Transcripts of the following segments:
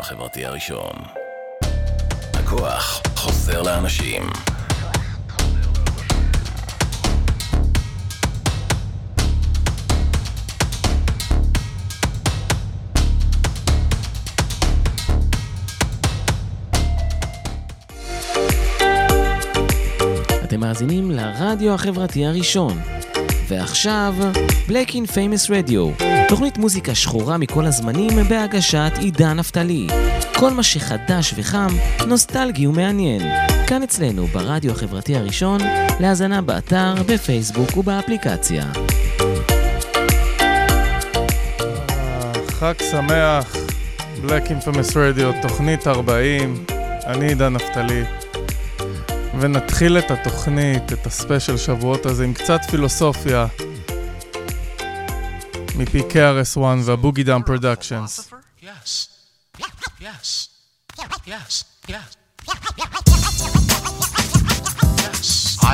הרדיו החברתי הראשון. הכוח חוזר לאנשים. אתם מאזינים לרדיו החברתי הראשון. ועכשיו, Black in Famous Radio, תוכנית מוזיקה שחורה מכל הזמנים בהגשת עידן נפתלי. כל מה שחדש וחם, נוסטלגי ומעניין. כאן אצלנו, ברדיו החברתי הראשון, להזנה באתר, בפייסבוק ובאפליקציה. חג שמח, Black Infamous Radio, תוכנית 40, אני עידן נפתלי. ונתחיל את התוכנית, את הספיישל שבועות הזה, עם קצת פילוסופיה מפי KRS-One והבוגי דאם פרודקשנס.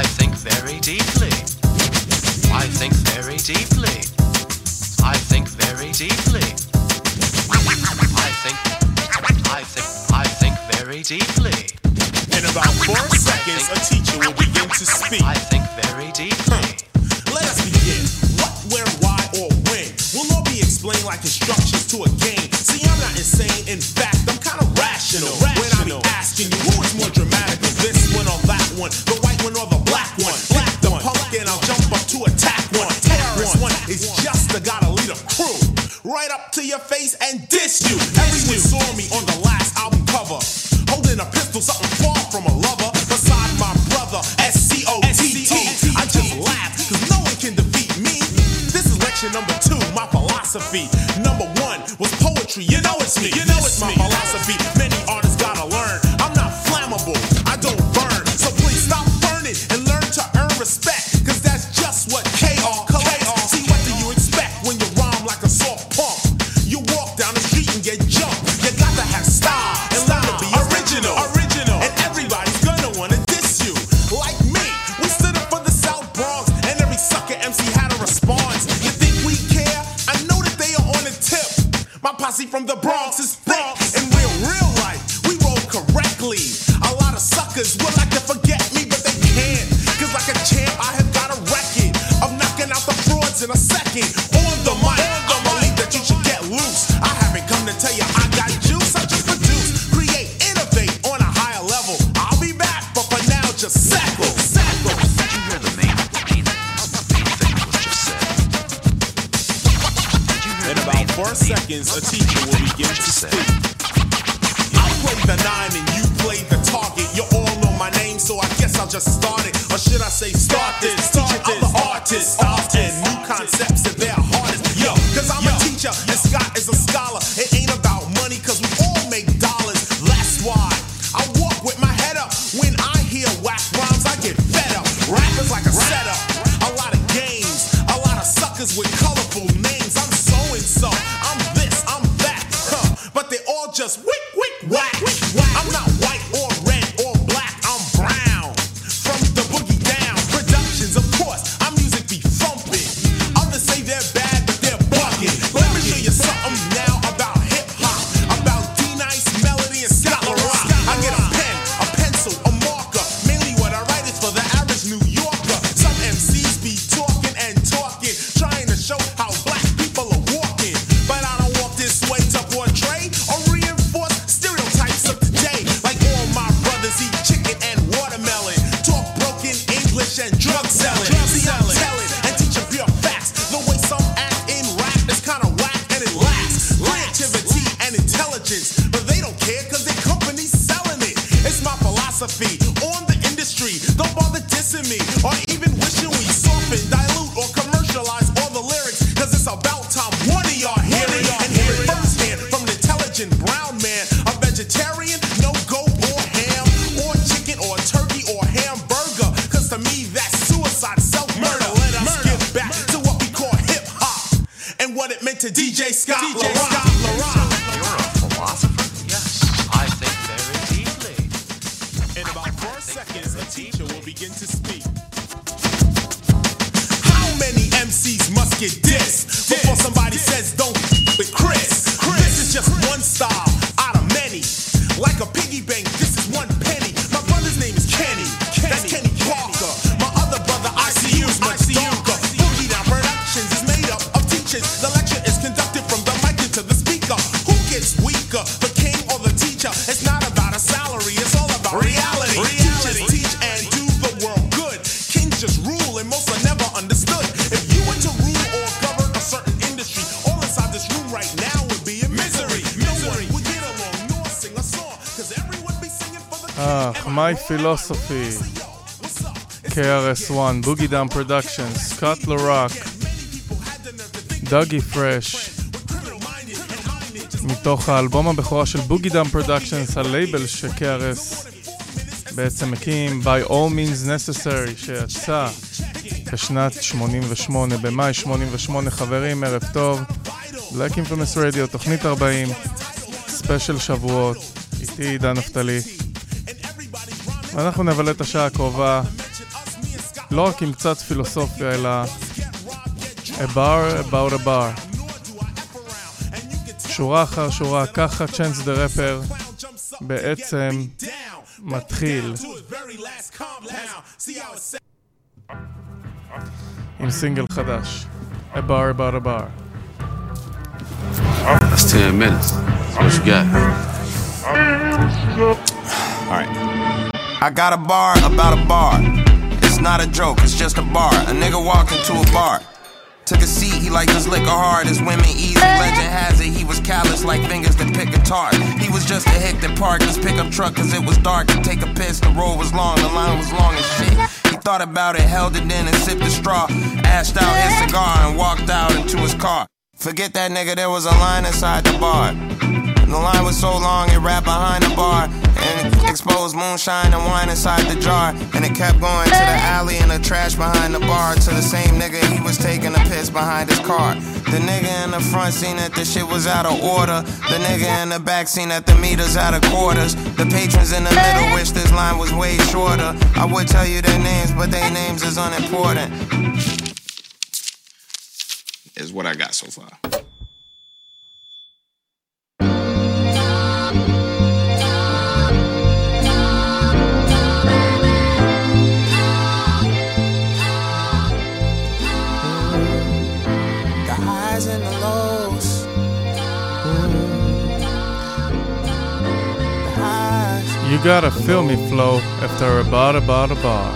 I think very deeply. I think very deeply. I think very deeply. I think I think I think very deeply. about four seconds, a teacher will begin to speak. I think very deeply. Hmm. Let us begin. What, where, why, or when will all be explained like instructions to a game. See, I'm not insane. In fact, I'm kind of rational. When I be asking you who is more dramatic, is this one or that one, the white one or the black one, black the punk and I'll jump up to attack one. Terrorist one is just the gotta lead a crew. Right up to your face and diss you. Everyone saw me on the last album cover, holding a pistol, something. my philosophy. Number one was poetry. You know it's me. You know it's my philosophy. Many artists gotta learn. I'm not flammable. I don't It's KRS-One, Boogie Down Productions, Scott LaRock, דאגי פרש, מתוך האלבום הבכורה של בוגי דאם פרודקשנס, הלייבל ש-KRS בעצם הקים by all means necessary, שיצא בשנת 88, במאי 88, חברים, ערב טוב, Black Infamous Radio, תוכנית 40, ספיישל שבועות, איתי עידן נפתלי. ואנחנו נבלה את השעה הקרובה לא רק עם קצת פילוסופיה, אלא a bar about a bar. שורה אחר שורה, ככה צ'אנס דה רפר בעצם מתחיל עם סינגל חדש, a bar about a bar. That's 10 minutes. That's what you got. Alright. I got a bar about a bar. It's not a joke, it's just a bar. A nigga walked into a bar. Took a seat, he liked his liquor hard, his women easy. Legend has it, he was callous like fingers that pick guitar. He was just a hick that parked his pickup truck cause it was dark. To take a piss, the road was long, the line was long as shit. He thought about it, held it in and sipped the straw. Ashed out his cigar and walked out into his car. Forget that nigga, there was a line inside the bar. The line was so long it wrapped behind the bar and exposed moonshine and wine inside the jar. And it kept going to the alley and the trash behind the bar. To the same nigga he was taking a piss behind his car. The nigga in the front seen that the shit was out of order. The nigga in the back seen that the meters out of quarters. The patrons in the middle wish this line was way shorter. I would tell you their names, but their names is unimportant. Is what I got so far. gotta feel me flow after a bar about a bar.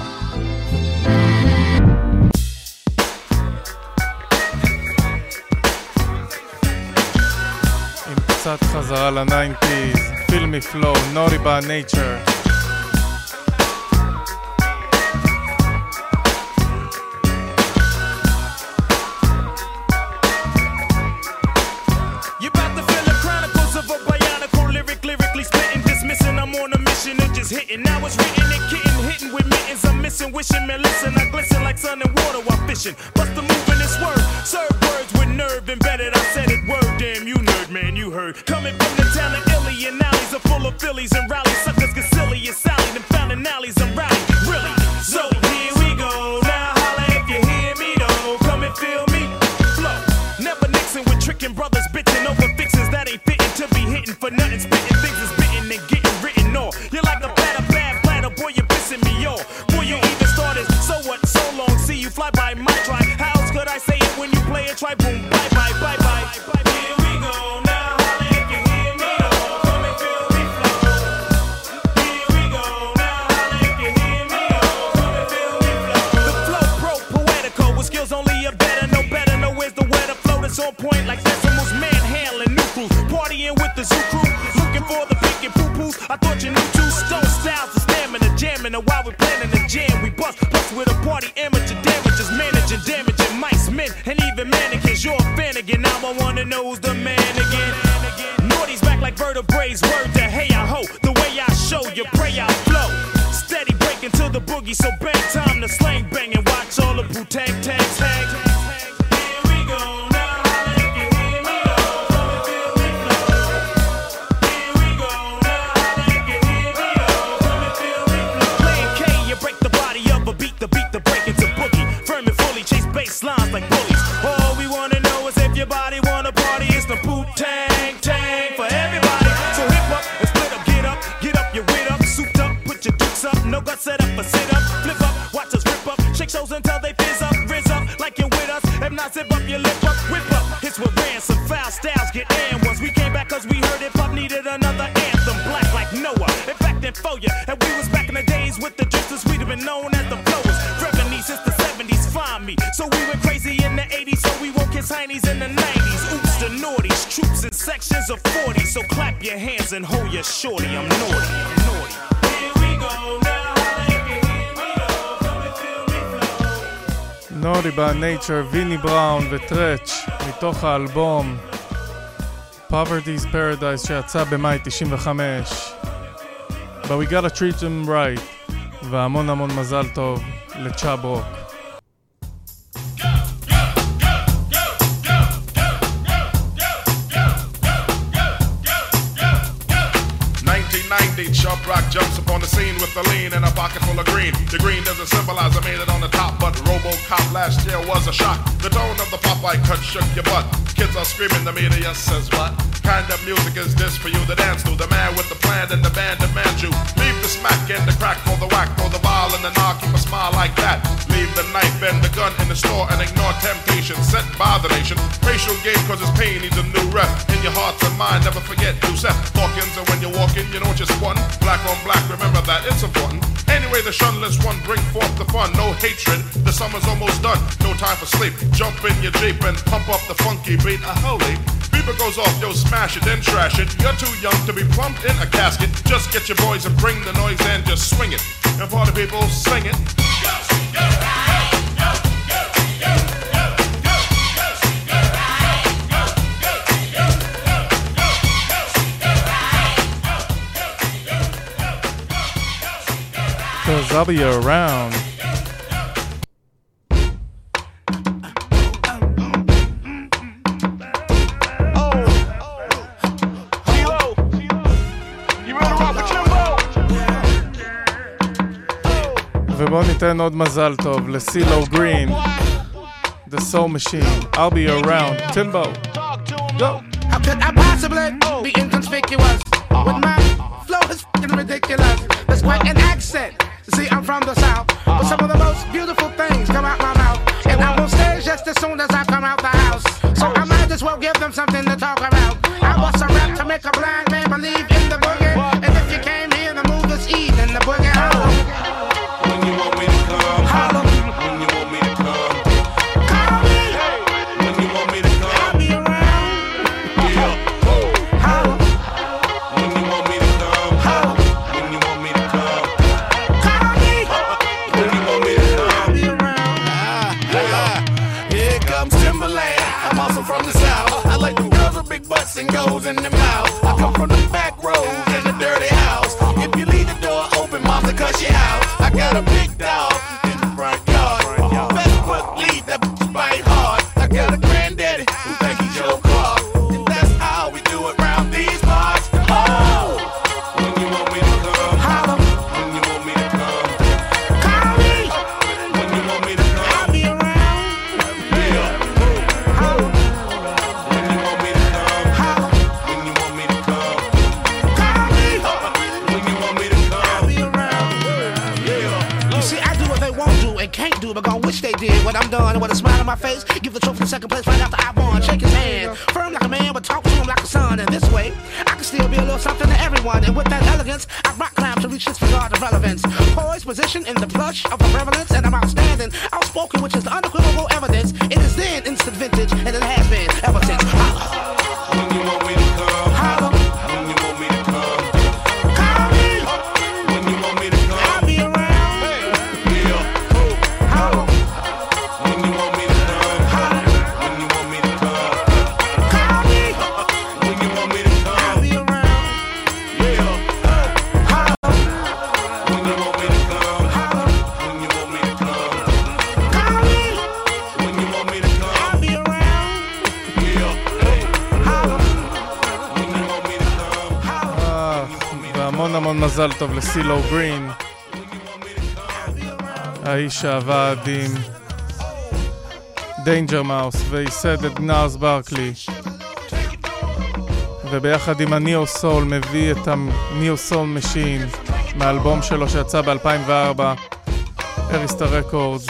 עם קצת חזרה ל-90's, feel me flow, naughty by nature. Wishing, man, listen. I glisten like sun and water while fishing. Bust the move in this word. Serve words with nerve embedded. I said it word, damn you nerd, man, you heard. Coming from the town of Illy and alleys are full of Phillies bass lines like bullies. All your hands and hold your shorty. I'm naughty. I'm naughty. Here oh. נורי בנייצ'ר, ויני בראון וטרץ', מתוך האלבום Poverty's Paradise שיצא במאי 95. But we gotta treat them right, והמון המון מזל טוב לצ'אב רוק. 1990, Chubb Rock jumps upon the scene with a lean and a pocket full of green. The green doesn't symbolize I made it on the top, but RoboCop last year was a shock. The tone of the Popeye cut shook your butt. Kids are screaming, the media says what? Kind of music is this for you to dance to? The man with the plan and the band demands you. Leave the smack and the crack for the whack, throw the ball and the knock, keep a smile like that. Leave the knife and the gun in the store and ignore temptation set by the nation. Racial game cause it's pain needs a new rep. In your heart and mind, never forget Yusuf Hawkins and when you're walking, you know just one. Black on black, remember that it's important. Anyway, the shunless one bring forth the fun. No hatred, the summer's almost done. No time for sleep. Jump in your Jeep and pump up the funky beat. A holy. Beeper goes off, yo, smash it, then trash it. You're too young to be plumped in a casket. Just get your boys and bring the noise and just swing it. And party people, sing it. Cause I'll be around. ניתן עוד מזל טוב לסילו גרין, The Soul Machine, I'll be around, Timbo, go! How could I possibly be inconspicuous with my flow is fing ridiculous? There's quite an accent. See, I'm from the south, but some of the most beautiful things come out my mouth, and I'm on stage just as soon as I come out the house. So I might as well give them something to wish they did. what I'm done, with a smile on my face, give the trophy to second place right after I won. Shake his hand, firm like a man, but talk to him like a son. And this way, I can still be a little something to everyone. And with that elegance, I rock climb to reach this regard of relevance. Poised position in the plush of a prevalence, and I'm outstanding, outspoken, which is the unequivocal מזל טוב לסילו גרין, האיש שעבד עם דיינג'ר מאוס וייסד את גנארס ברקלי וביחד עם הניאו סול מביא את הניאו סול משין מהאלבום שלו שיצא ב-2004 אריסטה רקורדס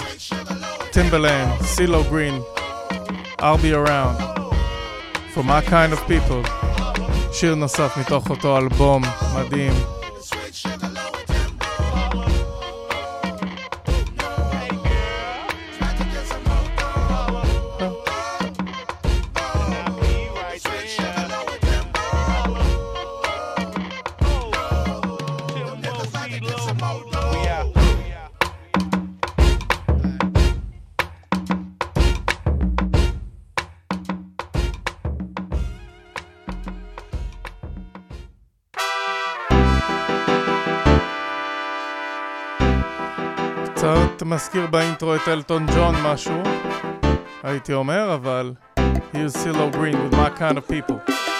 טימבלנד, סילו גרין I'll be around For my kind of people. שיר נוסף מתוך אותו אלבום מדהים. באינטרו את אלטון ג'ון משהו, הייתי אומר, אבל here's CeeLo Green with my kind of people.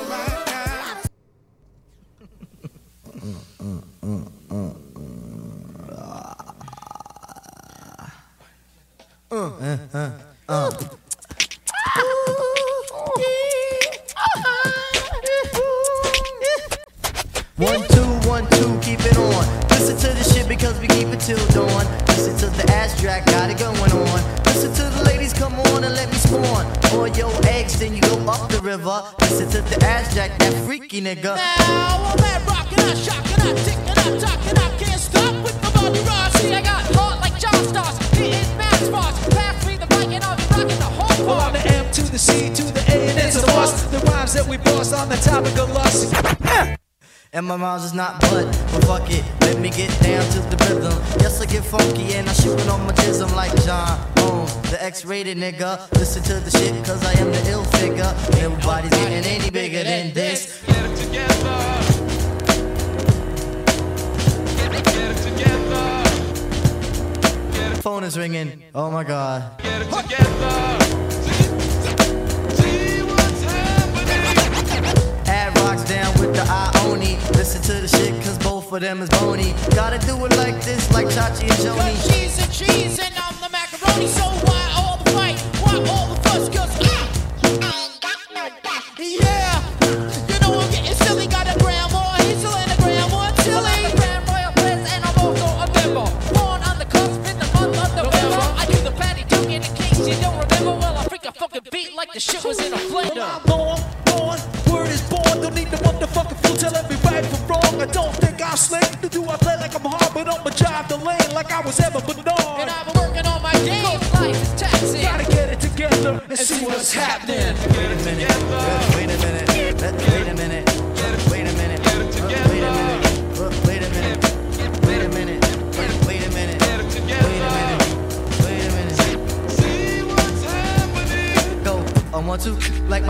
One, two, one, two, keep it on. Listen to the shit because we keep it till dawn. Listen to the ass track, got it going on. Listen to the ladies, come on and let me spawn. Or your eggs, then you go up the river. Listen to the ass jack, that freaky nigga. Now I'm at rockin', I'm shockin', I'm tickin', I'm talkin', I can't stop with my body raw. See, I got heart like John Starks, Well, I'm the M to the C to the A and it's a bust. The rhymes that we bust on the topic of lust. And my rhymes is not but, but fuck it, let me get down to the rhythm. Yes, I get funky and I shoot it on my jism like John Holmes, the X-rated nigga. Listen to the shit cause I am the ill figure. Nobody's getting any bigger than this. Get it together. Get it, get it together. Get it. Phone is ringing. Oh my god. Get it together. With the Ioni. Listen to the shit, cause both of them is bony. Gotta do it like this, like Chachi and Joni. Cause cheese and cheese, and I'm the macaroni. So why all the fight? Why all the fuss? Cause I, I ain't got no back. Yeah,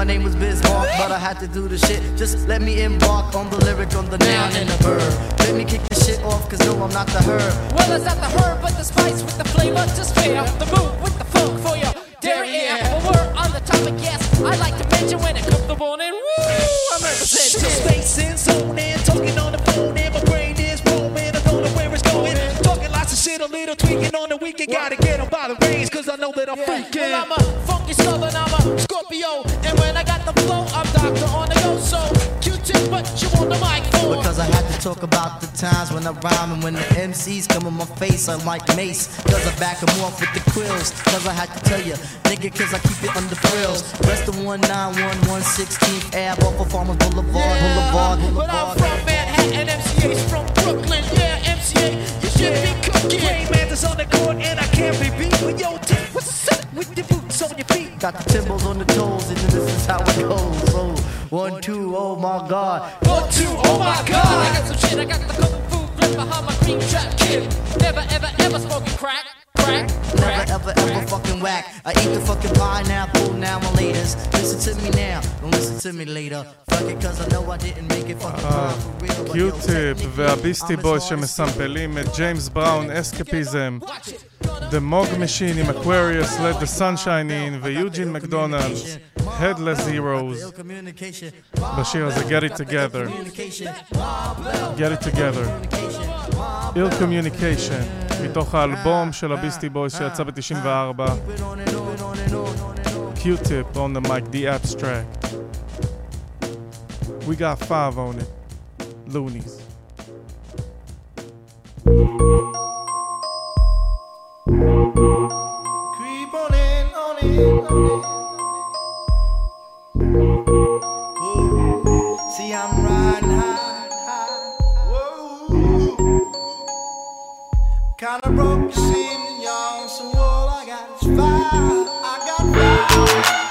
my name was Bismarck, but I had to do the shit. Just let me embark on the lyric, on the noun and the verb. Let me kick the shit off, cause no, I'm not the herb. Well, it's not the herb, but the spice with the flavor to spare. The I rhyme and when the MCs come in my face, I like Mace. Cause I back back 'em off with the quills. Cause I had to tell ya, nigga, cause I keep it under frills. Rest of 191, 116th Ave off of Farmers Boulevard, Boulevard, But I'm from Manhattan, MCA's from Brooklyn. Yeah, MCA, you should be cooking. Rain Mantis on the court and I can't be beat. But yo, Tim, what's the set with your boots on your feet? Got the timbals on the toes, and this is how it goes. So, one, two, oh my god. One, two, oh my god, I eat the fucking pineapple now and laters. Listen to me now, don't listen to me later. Fuck it, cause I know I didn't make it fucking אה, fine for real. but yo, קיוטיפ technically, והביסטי I'm as בויז hard as שמסמפלים את ג'יימס בראון, אסקפיזם, The Mog Machine עם אקווריוס, Let the Sunshine in, ויוג'ין מקדונלד, Headless Heroes, ill communication. בשיר הזה Get It Together, Communication. Get It Together, Ill Communication, מתוך האלבום של הביסטי בויז שיצא ב-94, Q-tip on the mic, The Abstract. We got five on it, loonies. Creep on in, on in, on in. Kinda broke, see me, young, so all I got is fire. I got fire.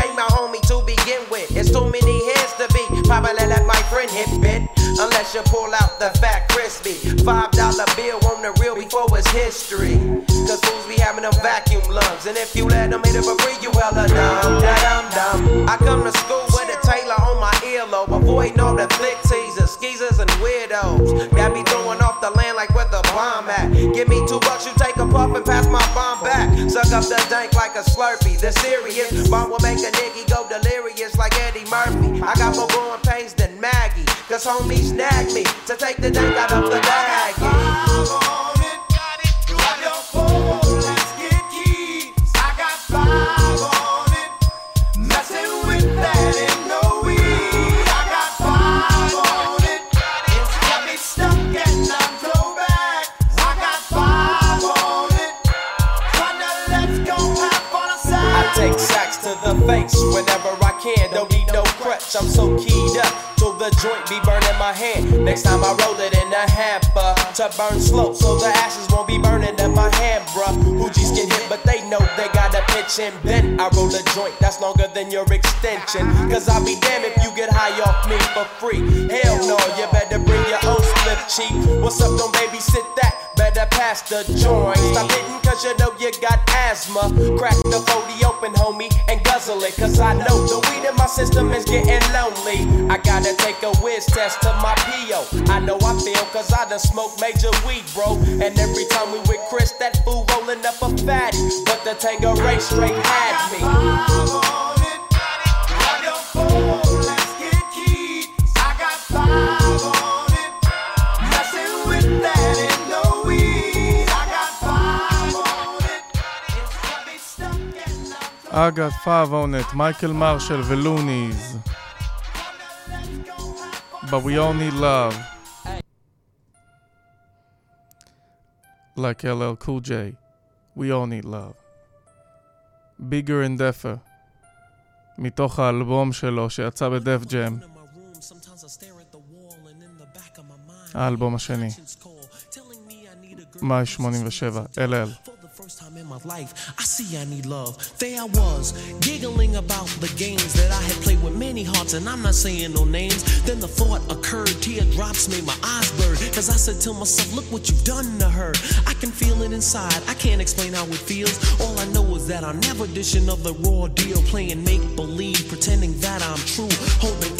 too many heads to be. Probably let my friend hit bit. Unless you pull out the fat crispy. Five dollar bill on the real before it's history. Cause fools be having them vacuum lungs. And if you let them hit it for free, you hella dumb. Da dum dum. I come to school with a Taylor on my earlobe. Avoiding all the flick teasers, skeezers, and weirdos. That be throwing off the land like where the bomb at. Give me two bucks, you take a puff and pass my bomb back. Suck up the dank like a slurpee. The serious bomb will make a nigga go delirious. I got more growing pains than Maggie. Cause homies nag me to take the dank out of the bag. Joint be burning my hand. Next time I roll it in a hamper to burn slow, so the ashes won't be burning in my hand, bruh. Hoogies get hit, but they know they got a pitch and bend. I roll a joint that's longer than your extension. Cause I'll be damned if you get high off me for free. Hell no, you better bring your own slip cheap. What's up, don't babysit that? Better pass the joint. Stop hitting cause you know you got asthma. Crack the 40 open, homie, guzzle it. Cause I know the weed in my system is getting lonely. I gotta take a whiz test to my PO. I know I feel cause I done smoked major weed, bro. And every time we with Chris, that fool rolling up a fatty. But the Tanqueray straight had me. אגת פאבונט, מייקל מרשל ולוניז. But we all need love. Like LL Cool J, we all need love. Bigger and Deafer, מתוך האלבום שלו שיצא בדף ג'ם. האלבום השני. מאי 87, LL. First time in my life, I see I need love. There I was, giggling about the games that I had played with many hearts, and I'm not saying no names. Then the thought occurred, teardrops made my eyes burn. Cause I said to myself, look what you've done to her. I can feel it inside, I can't explain how it feels. All I know is that I'm never dishing of the raw deal, playing make believe, pretending that I'm true. Holding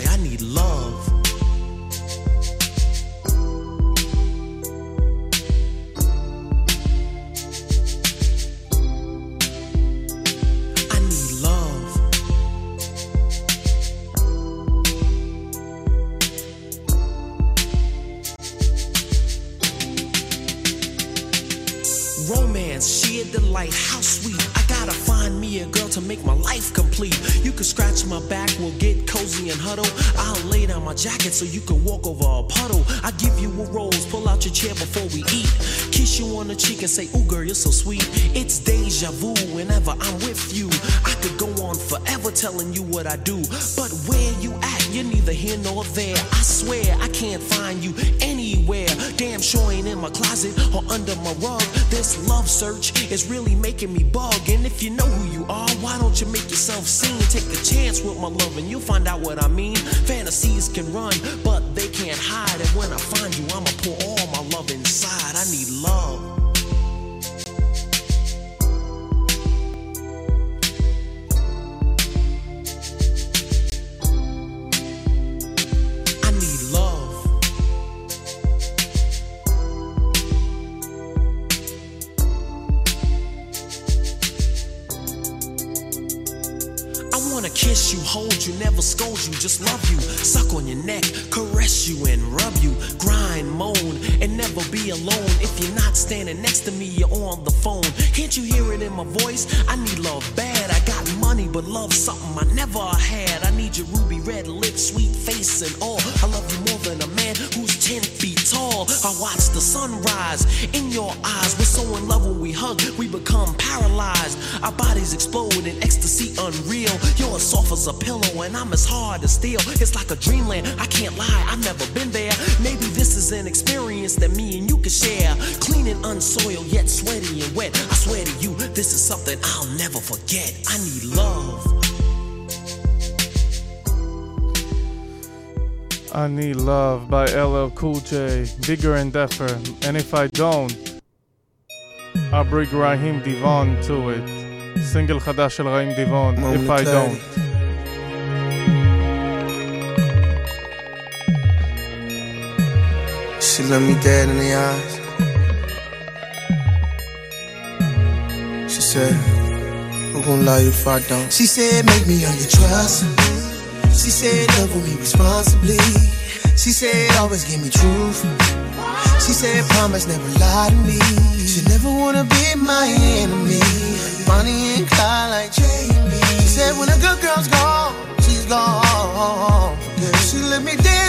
My jacket so you can walk over a puddle. I give you a rose, pull out your chair before we eat. Kiss you on the cheek and say, Ooh, girl, you're so sweet. It's deja vu whenever I'm with you. I could go on forever telling you what I do. But where you at, you're neither here nor there. I swear I can't find you anywhere. Damn sure ain't in my closet or under my rug. This love search is really making me bug. And if you know who you are, why don't you make yourself seen? Take a chance with my love and you'll find out what I mean. Fantasies can run, but they can't hide. And when I find you, I'ma pour all my love inside. I need love. Kiss you, hold you, never scold you, just love you. Suck on your neck, caress you and rub you. Grind, moan, and never be alone. If you're not standing next to me, you're on the phone. Can't you hear it in my voice? I need love bad. I got money, but love something I never had. I need your ruby red lips, sweet face, and all. I love you more than a man who's 10 feet tall. I watch the sunrise in your eyes. We're so in love when we hug, we become paralyzed. Our bodies explode in ecstasy unreal. You're as soft as a pillow, and I'm as hard as steel. It's like a dreamland. I can't lie, I've never been there. Maybe this is an experience that me and you can share. Clean and unsoiled, yet sweaty and wet. I swear to you, this is something I'll never forget. I need love. I Need Love by LL Cool J, Bigger and Deffer, and if I don't, I bring Raheem DeVaughn to it. Single חדש של רעים DeVaughn If I Don't. She looked me dead in the eyes. She said, I'm gonna lie if I don't. She said, make me on your trust. She said, Love me responsibly. She said, Always give me truth. She said, Promise never lie to me. She never wanna be my enemy. Bonnie and Clyde like J and B. She said, When a good girl's gone, she's gone. She looked me dead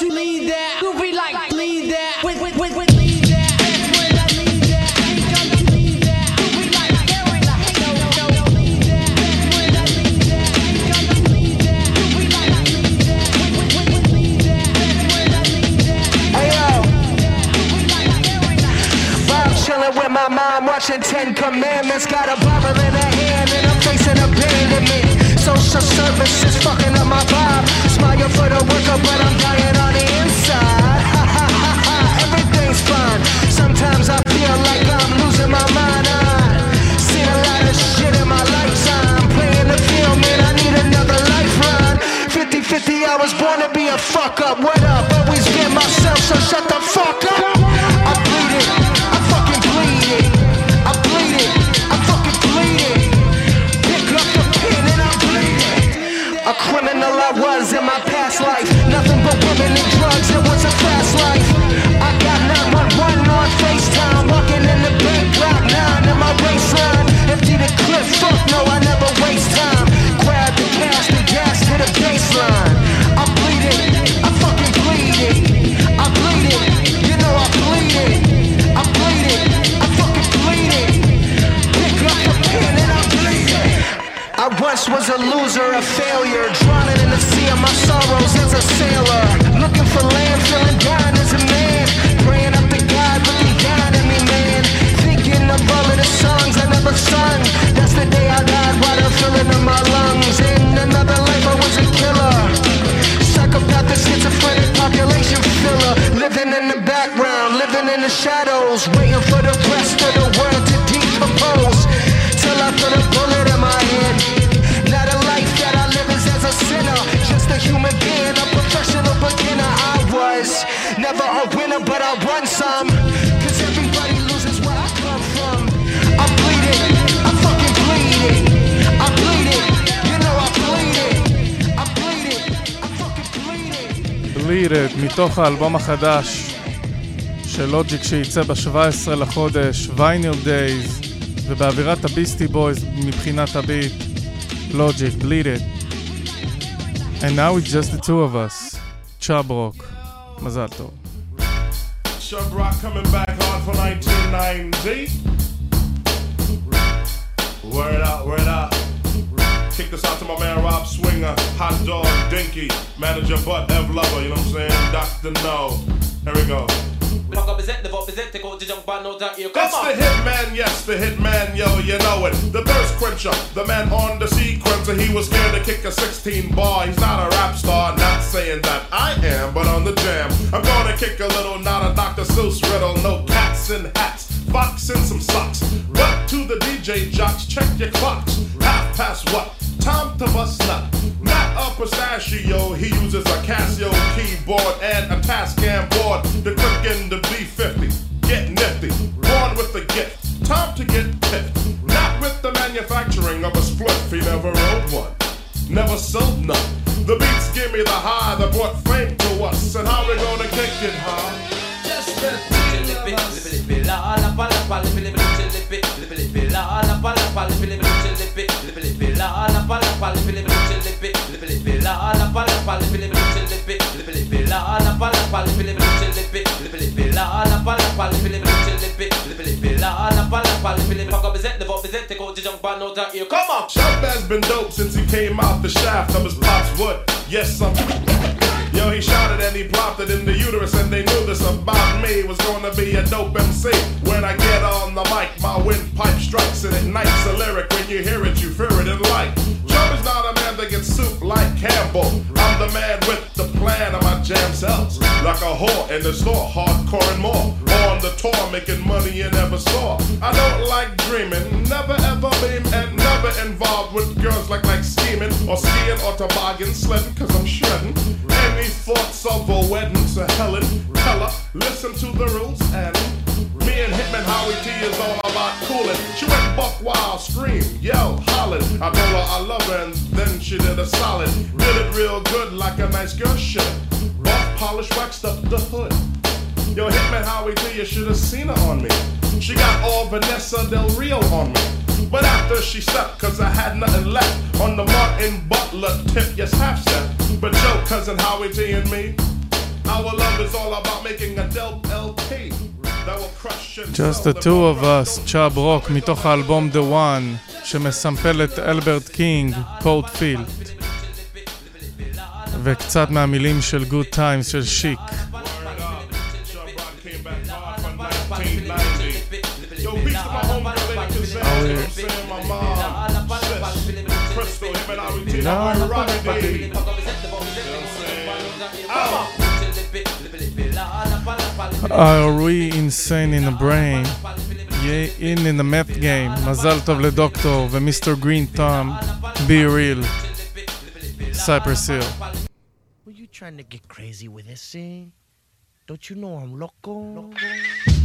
I'm to lead that. You a lead that. We we we lead that. That's when I lead that, think I'm to lead that. You be like lead that. With, with, with, with lead that. When I lead that. Hey yo, Bob chilling with my mom, watching Ten Commandments. Got a Bible in her hand and I'm facing abandonment. Social service is fucking up my vibe. Smile for the worker, but I'm dying Sometimes I feel like I'm losing my mind. I've seen a lot of shit in my lifetime. Playing the field, man, I need another life run. 50 50, I was born to be a fuck up. What up? Always get myself, so shut the fuck up. I bleed it, I fucking bleed it. I bleed it, I fucking bleed it. Pick up the pen and I bleed it. A criminal I was in my past life. Nothing but women and drugs, was a loser, a failure, drowning in the sea of my sorrows as a sailor. Looking for land, feeling down as a man. Praying up to God, looking down at me, man. Thinking of all of the songs I never sung. That's the day I died, water filling in my lungs. In another life, I was a killer. Psychopath, the schizophrenic population filler. Living in the background, living in the shadows. Waiting for the bleed it, מתוך האלבום החדש של לוג'יק שייצא ב-17 לחודש, וייניל דייז, ובאווירת הביסטי בויז מבחינת הביט, לוג'יק, bleed it. And now it's just the two of us, צ'אב רוק, מזל טוב. Chub Rock coming back hard for 1990. Word out, word out. Kick this out to my man Rob Swinger, Hot Dog, Dinky, Manager Butt, Ev Lover, you know what I'm saying? Dr. No. Here we go. That's the hitman, yes, the hitman, yo, you know it. The thirst quencher, the man on the sequencer. He was scared to kick a 16 bar. He's not a rap star, not saying that I am, but on the jam. I'm gonna kick a little, not a Dr. Seuss riddle. No cats in hats, fox in some socks. But to the DJ jocks, check your clocks. Half past what? Time to bust nut. Not a pistachio, he uses a Casio keyboard and a Tascam board to click in the B50. Get nifty, born with the gift. Time to get tipped. Not with the manufacturing of a spliff, he never wrote one. Never sold none. The beats give me the high that brought fame to us. And how we gonna kick it, huh? Just the Come on! Chubb has been dope since he came out the shaft of his pop's wood. Yes, I'm. Yo, he shot it and he plopped it in the uterus, and they knew this about me was gonna be a dope MC. When I get on the mic, my windpipe strikes and ignites a lyric. When you hear it, you fear it and like. Chubb is not a man that gets soup like Campbell. I'm the man with the plan of my jam cells. Like a whore in the store, hardcore and more. On the tour, making money you never saw. I don't like dreaming, never ever beam, and never involved with girls like like scheming or skiing or toboggan sledding, cause I'm shredding. Any thoughts of a wedding to Helen Keller? Listen to the rules and me and Hitman Howie T is all about cooling. She went buck wild, scream, yell, hollering. I told her I love her and then she did a solid. Did it real good like a nice girl should. Buff polish waxed up the hood. Yo, Hitman Howie T, you should have seen her on me. She got all Vanessa Del Rio on me. But after she stepped, cause I had nothing left on the Martin Butler tip, yes, half step. But yo, cousin Howie T and me, our love is all about making a dope LP Just the two of us, צ'אב רוק, מתוך האלבום The One, שמסמפל את אלברט קינג, פורט פילד. וקצת מהמילים של Good Times של שיק. You know Are we insane in the brain? Yeah, in in the math game. Mazal Tov Le Doctor, the Mr. Green Tom. B-Real. Cypress Hill. Were you trying to get crazy with this thing? Don't you know I'm loco? loco?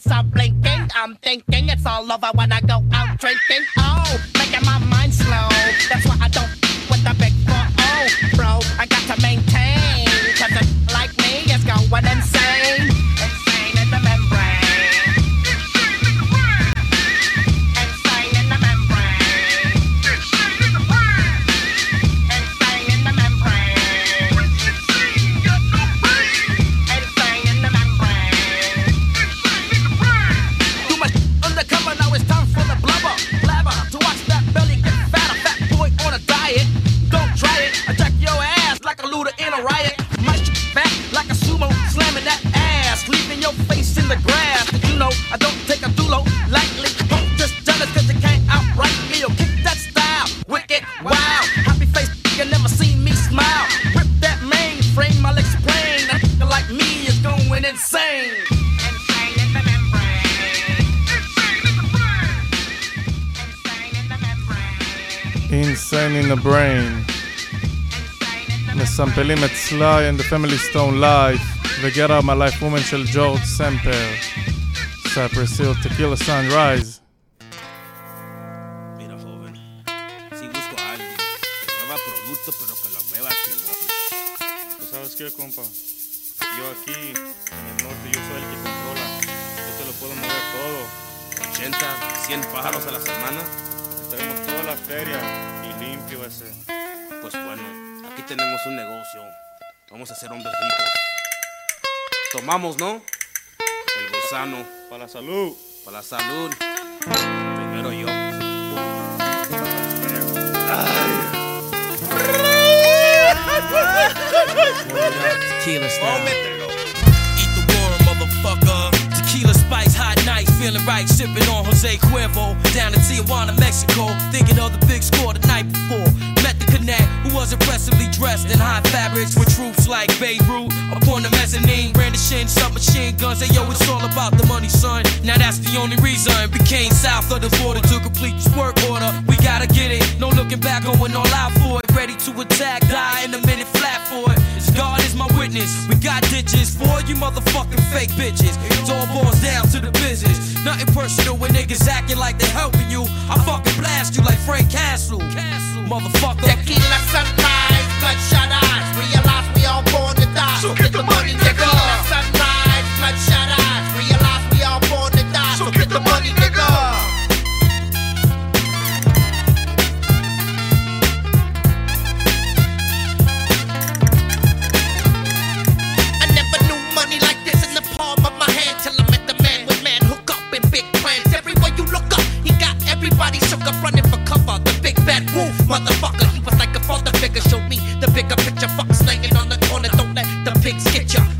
Lights are blinking. I'm thinking it's all over when I go Insane in the brain. מסמפלים את סליי and the family stone life ו-Get out my life woman של ג'ורג' סמפר. Cypress Hill, Tequila Sunrise. Tomamos, ¿no? El gusano. Para la salud. Para la salud. Primero yo. Tequila style. Eat the worm, motherfucker. Tequila spice, hot nights, feeling right, sipping on Jose Cuervo. Down in Tijuana, Mexico, thinking of the big score the night before. Met the who was impressively dressed in high fabrics with troops like Beirut. Upon the mezzanine, brandishing submachine guns. Hey yo, it's all about the money, son. Now that's the only reason. We came south of the border to complete this work order. We gotta get it, no looking back, going all out for it. Ready to attack, die in a minute flat for it. God is my witness. We got ditches for you motherfucking fake bitches. It all boils down to the business. Nothing personal when niggas acting like they helping you. I fucking blast you like Frank Castle. Castle, motherfucker. Tequila sunrise, bloodshot eyes. Realize we all born to die. So plans. Everywhere you look up, he got everybody shook up running for cover. The big bad wolf, motherfucker. He was like a father figure, showed me the bigger picture. Fuck slanging on the corner, don't let the pigs get ya.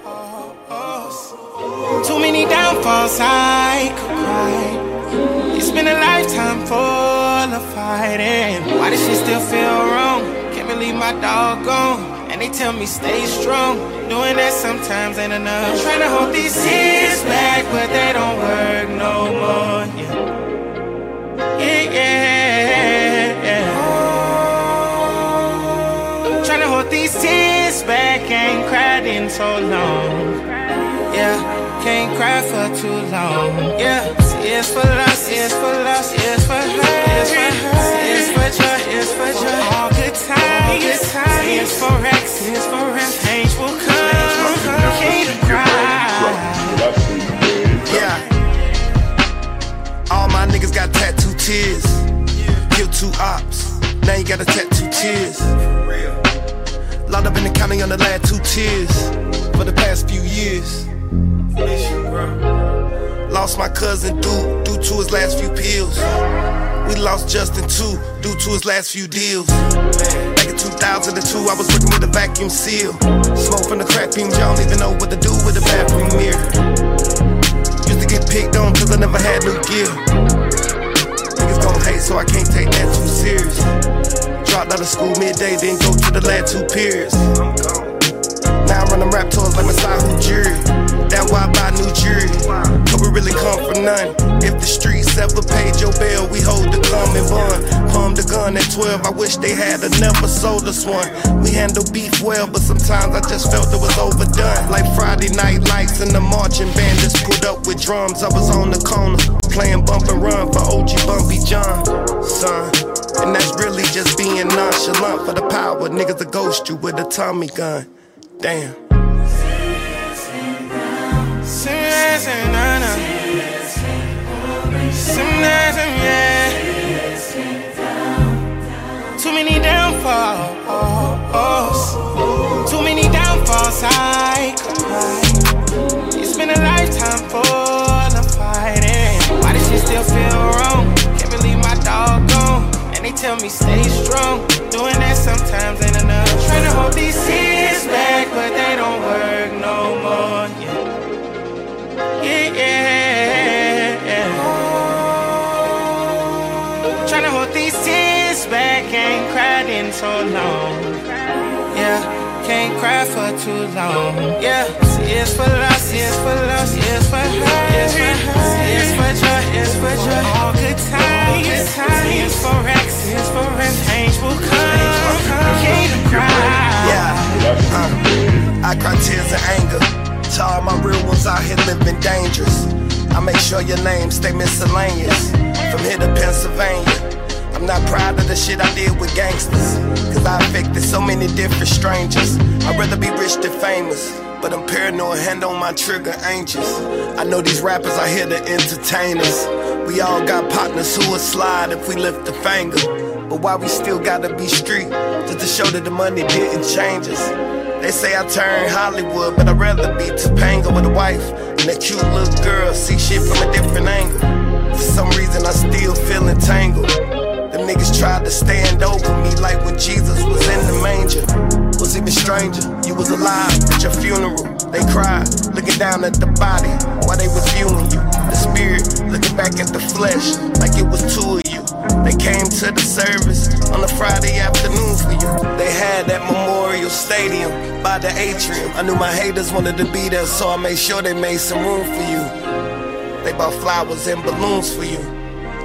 Downfalls I could cry. It's been a lifetime full of fighting. Why does she still feel wrong? Can't believe my dog gone. And they tell me stay strong. Doing that sometimes ain't enough. I'm Trying to hold these tears back, but they don't work no more. Yeah, yeah, yeah. yeah. Trying to hold these tears back, ain't cried in so long. Yeah, can't cry for too long. Yeah, tears for loss, tears for loss, tears for her, tears for her, tears for joy, tears for joy. All good times, all good times. Tears for Rex, tears for Rex. Change will come, can't cry. Yeah. All my niggas got tattoo tears. Killed two ops. Now you got a tattoo tears. Locked up in the county on the last two tears. For the past few years. Lost my cousin due, due to his last few pills. We lost Justin too, due to his last few deals. Back in 2002, I was working with a vacuum seal. Smoke from the crack fumes, y'all don't even know what to do with a bathroom mirror. Used to get picked on cause I never had new gear. Niggas gon' hate, so I can't take that too serious. Dropped out of school midday, then go to the last two periods. Now I'm running rap tours like Masai Ujiri. That's why I buy new jewelry. But we really come from none. If the streets ever paid your bill, we hold the common bun. Palm the gun at 12. I wish they had a never sold us one. We handle beef well, but sometimes I just felt it was overdone. Like Friday night lights and the marching band just pulled up with drums. I was on the corner playing bump and run for OG Bumpy John. Son, And that's really just being nonchalant for the power. Niggas to ghost you with a Tommy gun. Damn. Too many downfalls. Too many downfalls I cry. It's been a lifetime full of fighting. Why does shit still feel wrong? Can't believe my. And they tell me stay strong. Doing that sometimes ain't enough. Too long. Yeah, tears for loss, tears for loss, tears for hurt, tears for hurt, tears for joy, tears for joy. All good times, tears for Rex, tears for Rex. Change will come, can't cry. Yeah, uh, I cry tears of anger. To all my real ones out here living dangerous. I make sure your name stay miscellaneous. From here to Pennsylvania. I'm not proud of the shit I did with gangsters. Cause I affected so many different strangers. I'd rather be rich than famous. But I'm paranoid, hand on my trigger, anxious. I know these rappers are here to entertain us. We all got partners who will slide if we lift a finger. But why we still gotta be street? Just to show that the money didn't change us. They say I turn Hollywood, but I'd rather be Topanga with a wife and a cute little girl. See shit from a different angle. For some reason, I still feel entangled. Them niggas tried to stand over me like when Jesus was in the manger. Was even stranger, you was alive at your funeral. They cried, looking down at the body while they was viewing you. The spirit looking back at the flesh like it was two of you. They came to the service on a Friday afternoon for you. They had that memorial stadium by the atrium. I knew my haters wanted to be there, so I made sure they made some room for you. They bought flowers and balloons for you.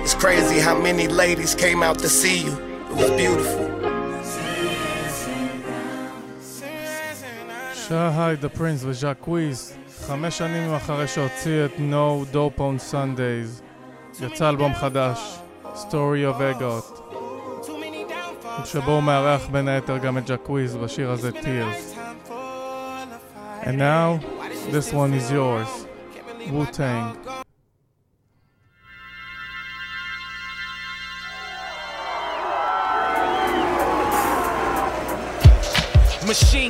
It's crazy how many ladies came out to see you. It was beautiful. שהי דה פרינס וז'אק וויז, חמש שנים אחרי שהוציא את No Dope on Sundays, יצא אלבום חדש, Story of Egot, שבו הוא מארח בין היתר גם את ג'אק וויז בשיר הזה Tears. And now, this one is yours, Wu-Tang.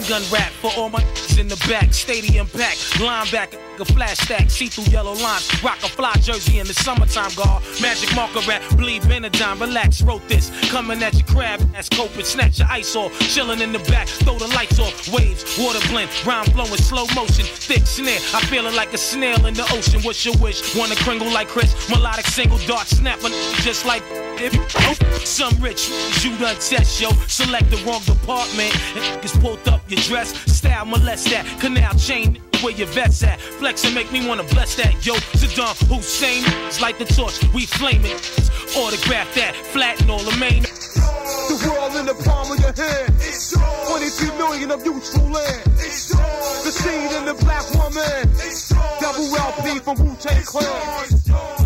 Gun rap for all my in the back, stadium pack, linebacker, a flash stack, see through yellow lines, rock a fly jersey in the summertime, guard, magic marker rap, bleed Benadine, relax, wrote this, coming at your crab, ass cope and snatch your ice off, chilling in the back, throw the lights off, waves, water blend, rhyme flowing, slow motion, thick snare, I feeling like a snail in the ocean, what's your wish, wanna kringle like Chris, melodic single dart, snapping just like if oh, some rich you done test yo. Select the wrong department. And niggas pulled up your dress. Style molest that canal chain where your vets at? Flex and make me wanna bless that. Yo Saddam Hussein it's like the torch we flame it. Autograph that flatten all the main. The world in the palm of your hand. It's 23 million of useful land It's yours. the scene in the black woman. Double LP from Clan. Yo. Super freak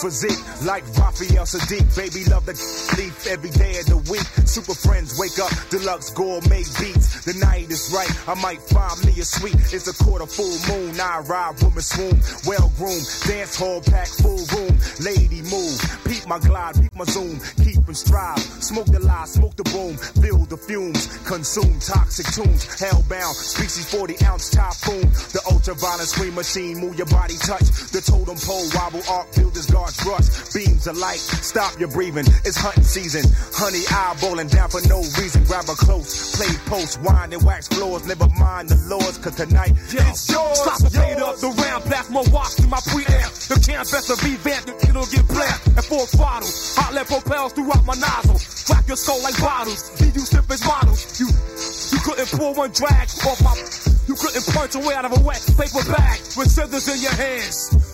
physique, like Raphael Saadiq. Baby, love the sleep every day of the week. Super friends wake up, deluxe gourmet beats. The night is right, I might find me a suite. It's a quarter full moon, I ride, woman swoon. Well groomed, dance hall pack, full room. Lady move, peep my glide, peep my zoom. Keep and strive, smoke the lie, smoke the boom. Feel the fumes, consume toxic tunes. Hellbound, species 40 ounce typhoon. The ultraviolet screen machine, move your body touch. The totem pole wobble arc builders rush. Beams of light stop your breathing. It's hunting season. Honey eyeballing down for no reason. Grab a close play post wine and wax floors. Never mind the lords cause tonight Yo, it's yours. stop the fade up the round blast more watch to my preamp. The camp best to revamp the it'll get black. And four bottles hot let propels throughout my nozzle. Crack your skull like bottles. Leave you sip as models. You you couldn't pull one drag off my you couldn't punch a way out of a wet paper bag with scissors in your hands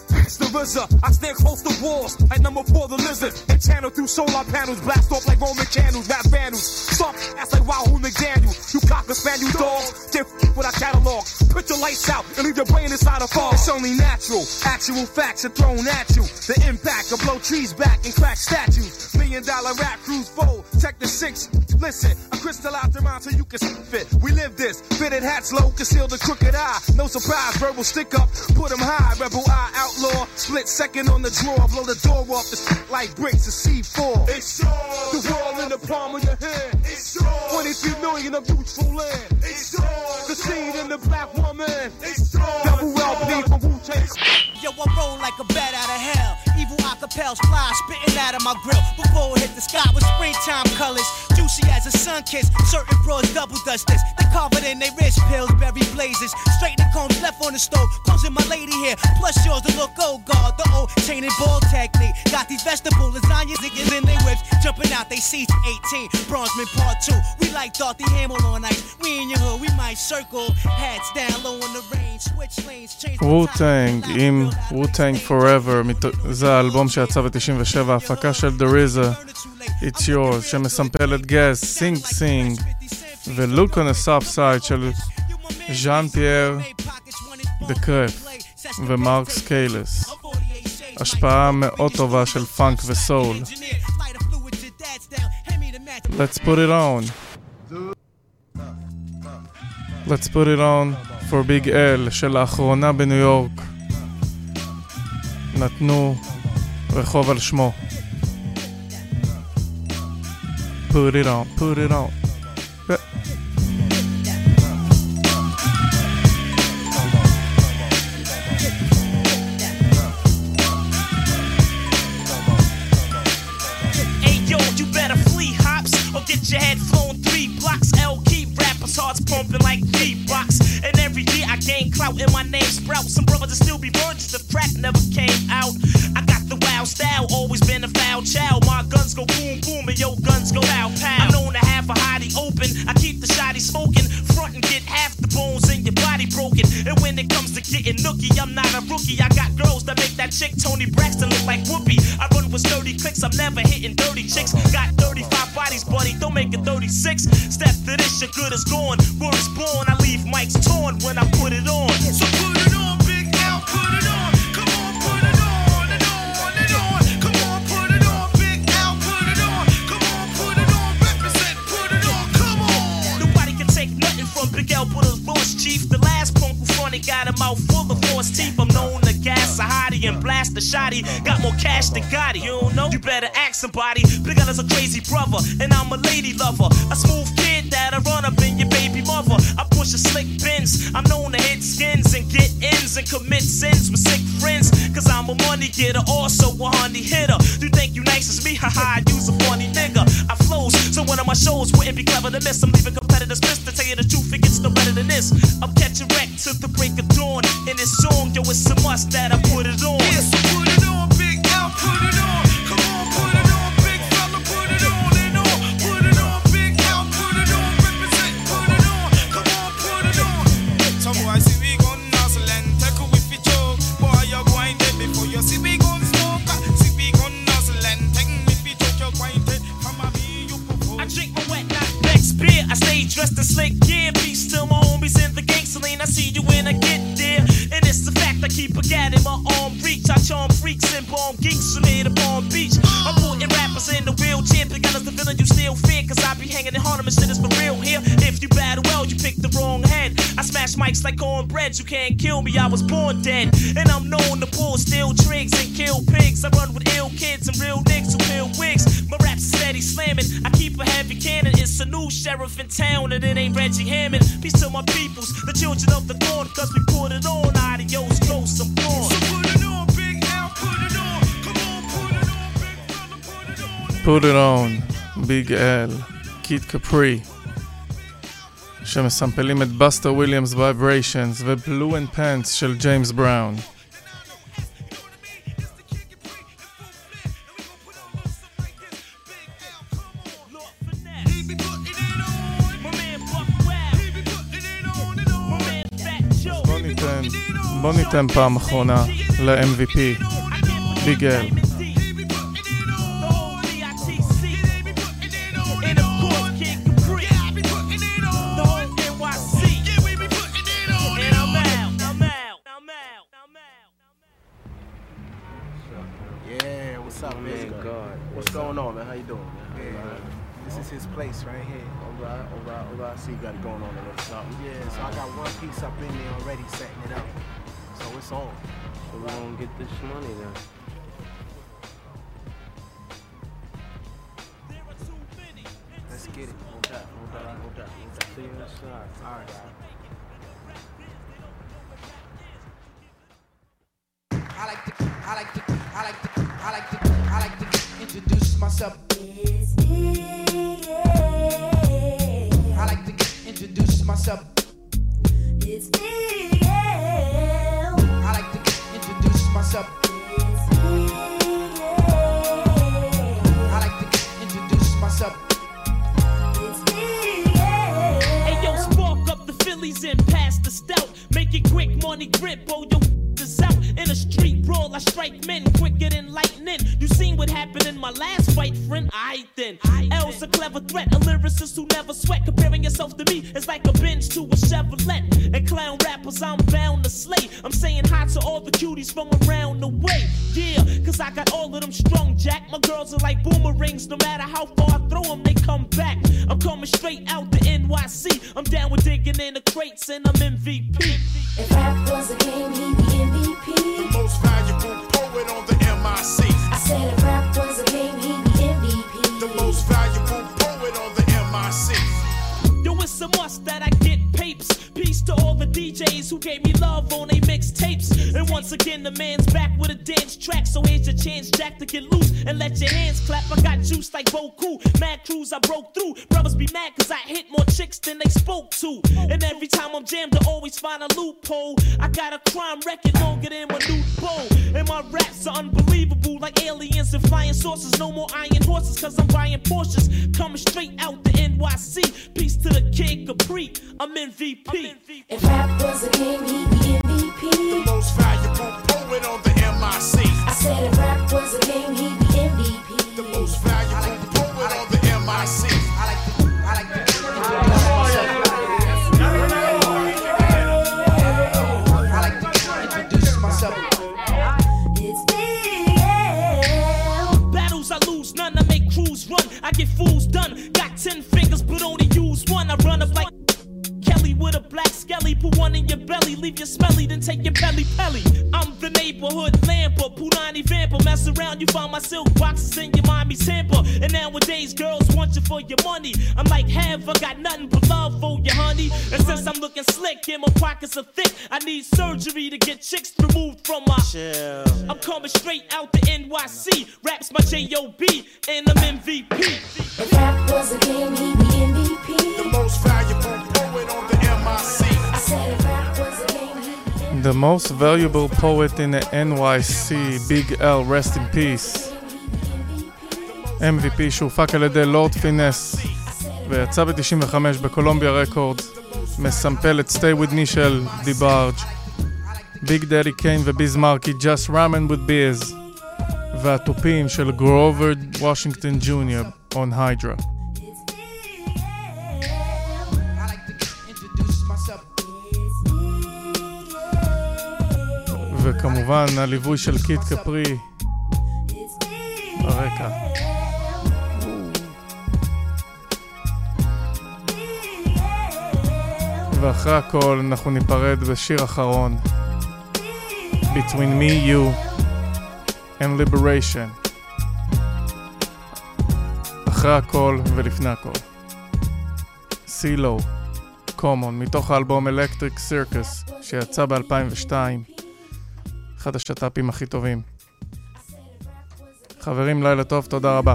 RZA. I stand close to walls like number four, the lizard. And channel through solar panels, blast off like Roman candles, rap vandals. Stop ass like Wahoo McDaniel. You cocker spaniel dogs, dip with our catalog. Put your lights out and leave your brain inside a fog. It's only natural. Actual facts are thrown at you. The impact will blow trees back and crack statues. Million dollar rap crews fold. Check the six. Listen, I crystallize the rhyme so you can see fit. We live this. Fitted hats low, conceal the crooked eye. No surprise, verbal stick up. Put 'em high. Rebel eye outlaw. Split second on the drawer. Blow the door off the like bricks of C4. It's yours. The world in the palm of your hand. It's yours. 23 million of youthful land. It's yours. The seed in the black woman. It's yours. Double LP from Wu Tang. Yo, I roll like a bat out of hell. Evil acapels fly, spitting out of my grill. Before it hit the sky with springtime colors. Juicy as a sun kiss. Certain bros double dust this. They carve it in their wrist pills, berry blazes. Straight the combs left on the stove. Closing my lady here. Plus yours to look old guard. The old chain and ball technique. Got these vegetable lasagnas niggas in their whips. Jumping out they seats 18. Bronzeman part two. We like Dorothy Hamill on ice. We in your hood, we might circle. Hats down low on the range. Switch lanes, change ווטנג עם ווטנג Forever, מת- זה האלבום שיצא ב-97, הפקה של The RZA, It's Yours, שמסמפל את גס, סינג סינג, on the Soft Side של ז'אן פייר דה קרף ומרק סקיילס. השפעה מאוד טובה של פאנק וסול. Let's put it on. Let's put it on for Big L, שלאחרונה בניו יורק נתנו רחוב על שמו. Put it on, put it on. Dressed in slick gear. Peace to my homies in the gangster lane. I see you when I get there. And it's the fact I keep a gat in my arm reach. I charm freaks and bomb geeks who made up on beach. I'm putting rappers in the wheelchair. Because the villain you still fear. Cause I be hanging in Harlem and shit is for real here you bad well, you picked the wrong head. I smash mics like cornbread, you can't kill me, I was born dead. And I'm known to pull steel trigs and kill pigs. I run with ill kids and real niggas who peel wigs. My rap's steady slamming, I keep a heavy cannon. It's a new sheriff in town, and it ain't Reggie Hammond. Peace to my peoples, the children of the corn, cause we put it on. Adios, ghosts, I'm gone. Put it on, big L, Kid Capri. שמסמפלים את בסטר וויליאמס וייבריישנס ובלו אנד פנס של ג'יימס בראון. בוא ניתן, פעם אחרונה ל-MVP, ביג his place right here. All right, all right, all right. I see you got it going on a little something. Yeah, so I got one piece up in there already setting it up. So it's on. So we gonna get this money then. Let's get it. No doubt, no doubt, no doubt, no doubt. See you inside. All right. I like to, I like to, I like to, I like to, I like to introduce myself. Introduce myself. I like to introduce myself. I like to introduce myself. It's me, yeah. Hey yo, spark up the Phillies and pass the stout. Make it quick, money grip, oh I strike men quicker than lightning. You seen what happened in my last fight, friend? I then. L's a clever threat, a lyricist who never sweat. Comparing yourself to me is like a bench to a Chevrolet. And clown rappers, I'm bound to slay. I'm saying hi to all the cuties from around the way. Yeah, cause I got all of them strong, Jack. My girls are like boomerangs. No matter how far I throw them, they come back. I'm coming straight out the NYC. I'm down with digging in the crates and I'm MVP. If rap was a game, he'd valuable poet on the MIC. I said if rap was a game, he'd be MVP. The most valuable poet on the MIC. Yo, it's a must that I get papes. Peace to all the DJs who gave me love on they mixtapes. And once again, the man's back with a dance track. So here's your chance, Jack, to get loose and let your hands clap. I got juice like Boku. Mad crews I broke through. Brothers be mad cause I hit more chicks than they spoke to. And every time I'm jammed, I always find a loophole. I got a crime record longer than my new bow. And my raps are unbelievable like aliens and flying saucers. No more iron horses cause I'm buying Porsches. Coming straight out the NYC. Peace to the kid Capri. I'm MVP. If rap was a game, he'd be MVP. The most valuable poet on the MIC. I said if rap was a game, he'd be MVP. The most valuable poet on the MIC. I like to, I like to. I like to introduce myself. Battles I lose, none I make crews run. I get fools done. Got ten fingers, one in your belly, leave you smelly, then take your belly pelly. I'm the neighborhood lamp, lamper, Punani vamper. Mess around, you find my silk boxes in your mommy's hamper. And nowadays, girls want you for your money. I'm like, have I got nothing but love for you, honey? And since I'm looking slick and my pockets are thick, I need surgery to get chicks removed from my. Chill. I'm coming straight out the NYC. Raps my J.O.B. and I'm MVP. If rap was a game, he'd be MVP. The most valuable poet on the MIC. I said The most valuable poet in the NYC, Big L, rest in peace. MVP שהופק על ידי לורד פינס ויצא ב-95 בקולומביה רקורדס, מסמפל את Stay With Me של דיברג', ביג דדי קיין וביז מרקי, Just Ramen with Biz, והתופים של גרובר וושינגטון ג'וניור, on Hydra. וכמובן הליווי של קיט קפרי ברקע. ואחרי הכל אנחנו ניפרד בשיר אחרון. Between me, you and liberation. אחרי הכל ולפני הכל. סילו, קומון, מתוך האלבום אלקטריק סירקוס שיצא ב-2002 אחד השת"פים הכי טובים חברים, לילה טוב, תודה רבה.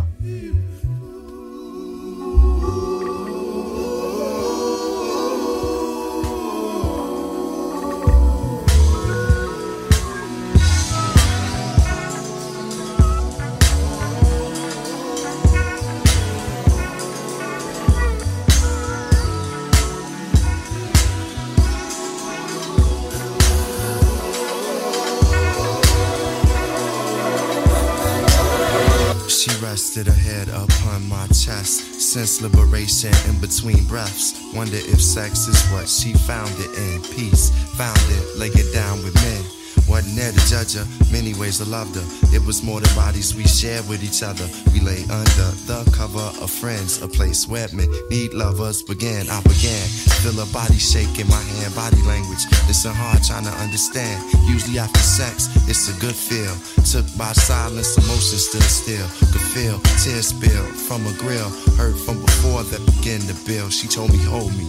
Since liberation in between breaths. Wonder if sex is what she found it in. Peace, found it, lay it down with men. Wasn't there to judge her, many ways I loved her. It was more than bodies we shared with each other. We lay under the cover of friends, a place where men need lovers began. I began, feel her body shaking, my hand, body language. Listen hard, trying to understand. Usually after sex, it's a good feel. Took by silence, emotion stood still. Could feel tears spill from a grill. Heard from before that began to build. She told me, hold me.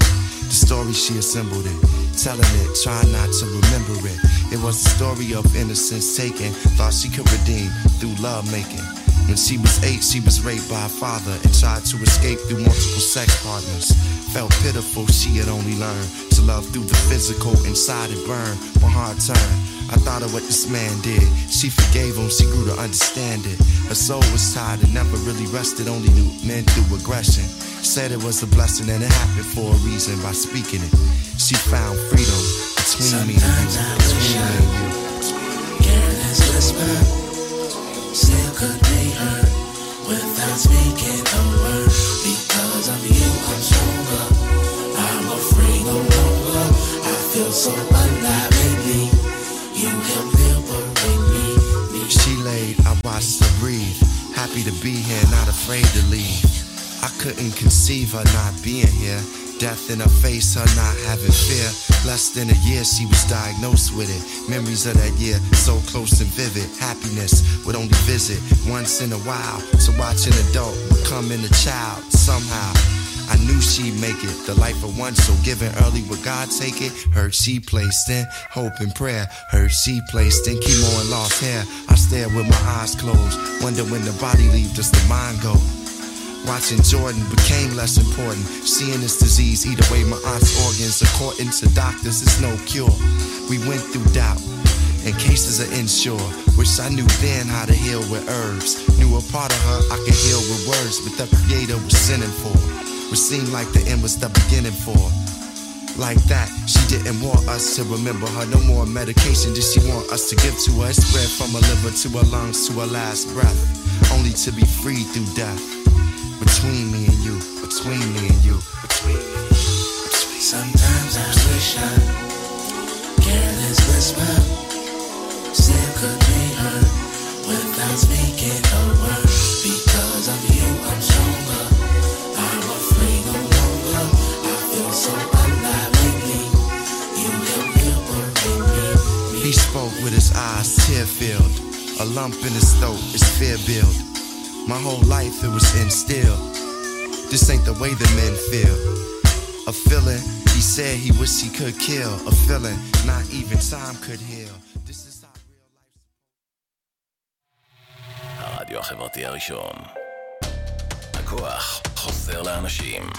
The story she assembled it, telling it, trying not to remember it. It was a story of innocence taken, thought she could redeem through love making. When she was eight, she was raped by her father and tried to escape through multiple sex partners. Felt pitiful, she had only learned to love through the physical, inside it burned. My heart turned. I thought of what this man did. She forgave him, she grew to understand it. Her soul was tired and never really rested, only knew men through aggression. Said it was a blessing and it happened for a reason by speaking it. She found freedom between me and you. Me and you. Careless whisper still could be heard without speaking a word. Because of you, I'm stronger. I'm a free no longer. I feel so alive lately. You help liberate me. She laid, I watched her breathe. Happy to be here, not afraid to leave. I couldn't conceive her not being here. Death in her face, her not having fear. Less than a year, she was diagnosed with it. Memories of that year, so close and vivid. Happiness would only visit once in a while. To watch an adult becoming a child somehow. I knew she'd make it, the life of one, so giving early would God take it? Heard she placed in hope and prayer. Heard she placed in chemo and lost hair. I stared with my eyes closed, wonder when the body leaves, does the mind go? Watching Jordan became less important. Seeing this disease eat away my aunt's organs. According to doctors, it's no cure. We went through doubt and cases are insured. Wish I knew then how to heal with herbs. Knew a part of her I could heal with words, but the creator was sinning for. Which seemed like the end was the beginning for. Like that, she didn't want us to remember her. No more medication did she want us to give to her. It spread from her liver to her lungs to her last breath. Only to be freed through death. Between me and you, between me and you, between me and you. Sometimes I wish I careless whisper still could be heard without speaking a word. Because of you, I'm stronger. I'm afraid no longer. I feel so alive lately. You help liberate me. He spoke with his eyes tear filled. A lump in his throat is fear build. My whole life it was instilled. This ain't the way the men feel. A feeling he said he wished he could kill. A feeling not even time could heal. הרדיו החברתי הראשון. הכוח חוזר לאנשים.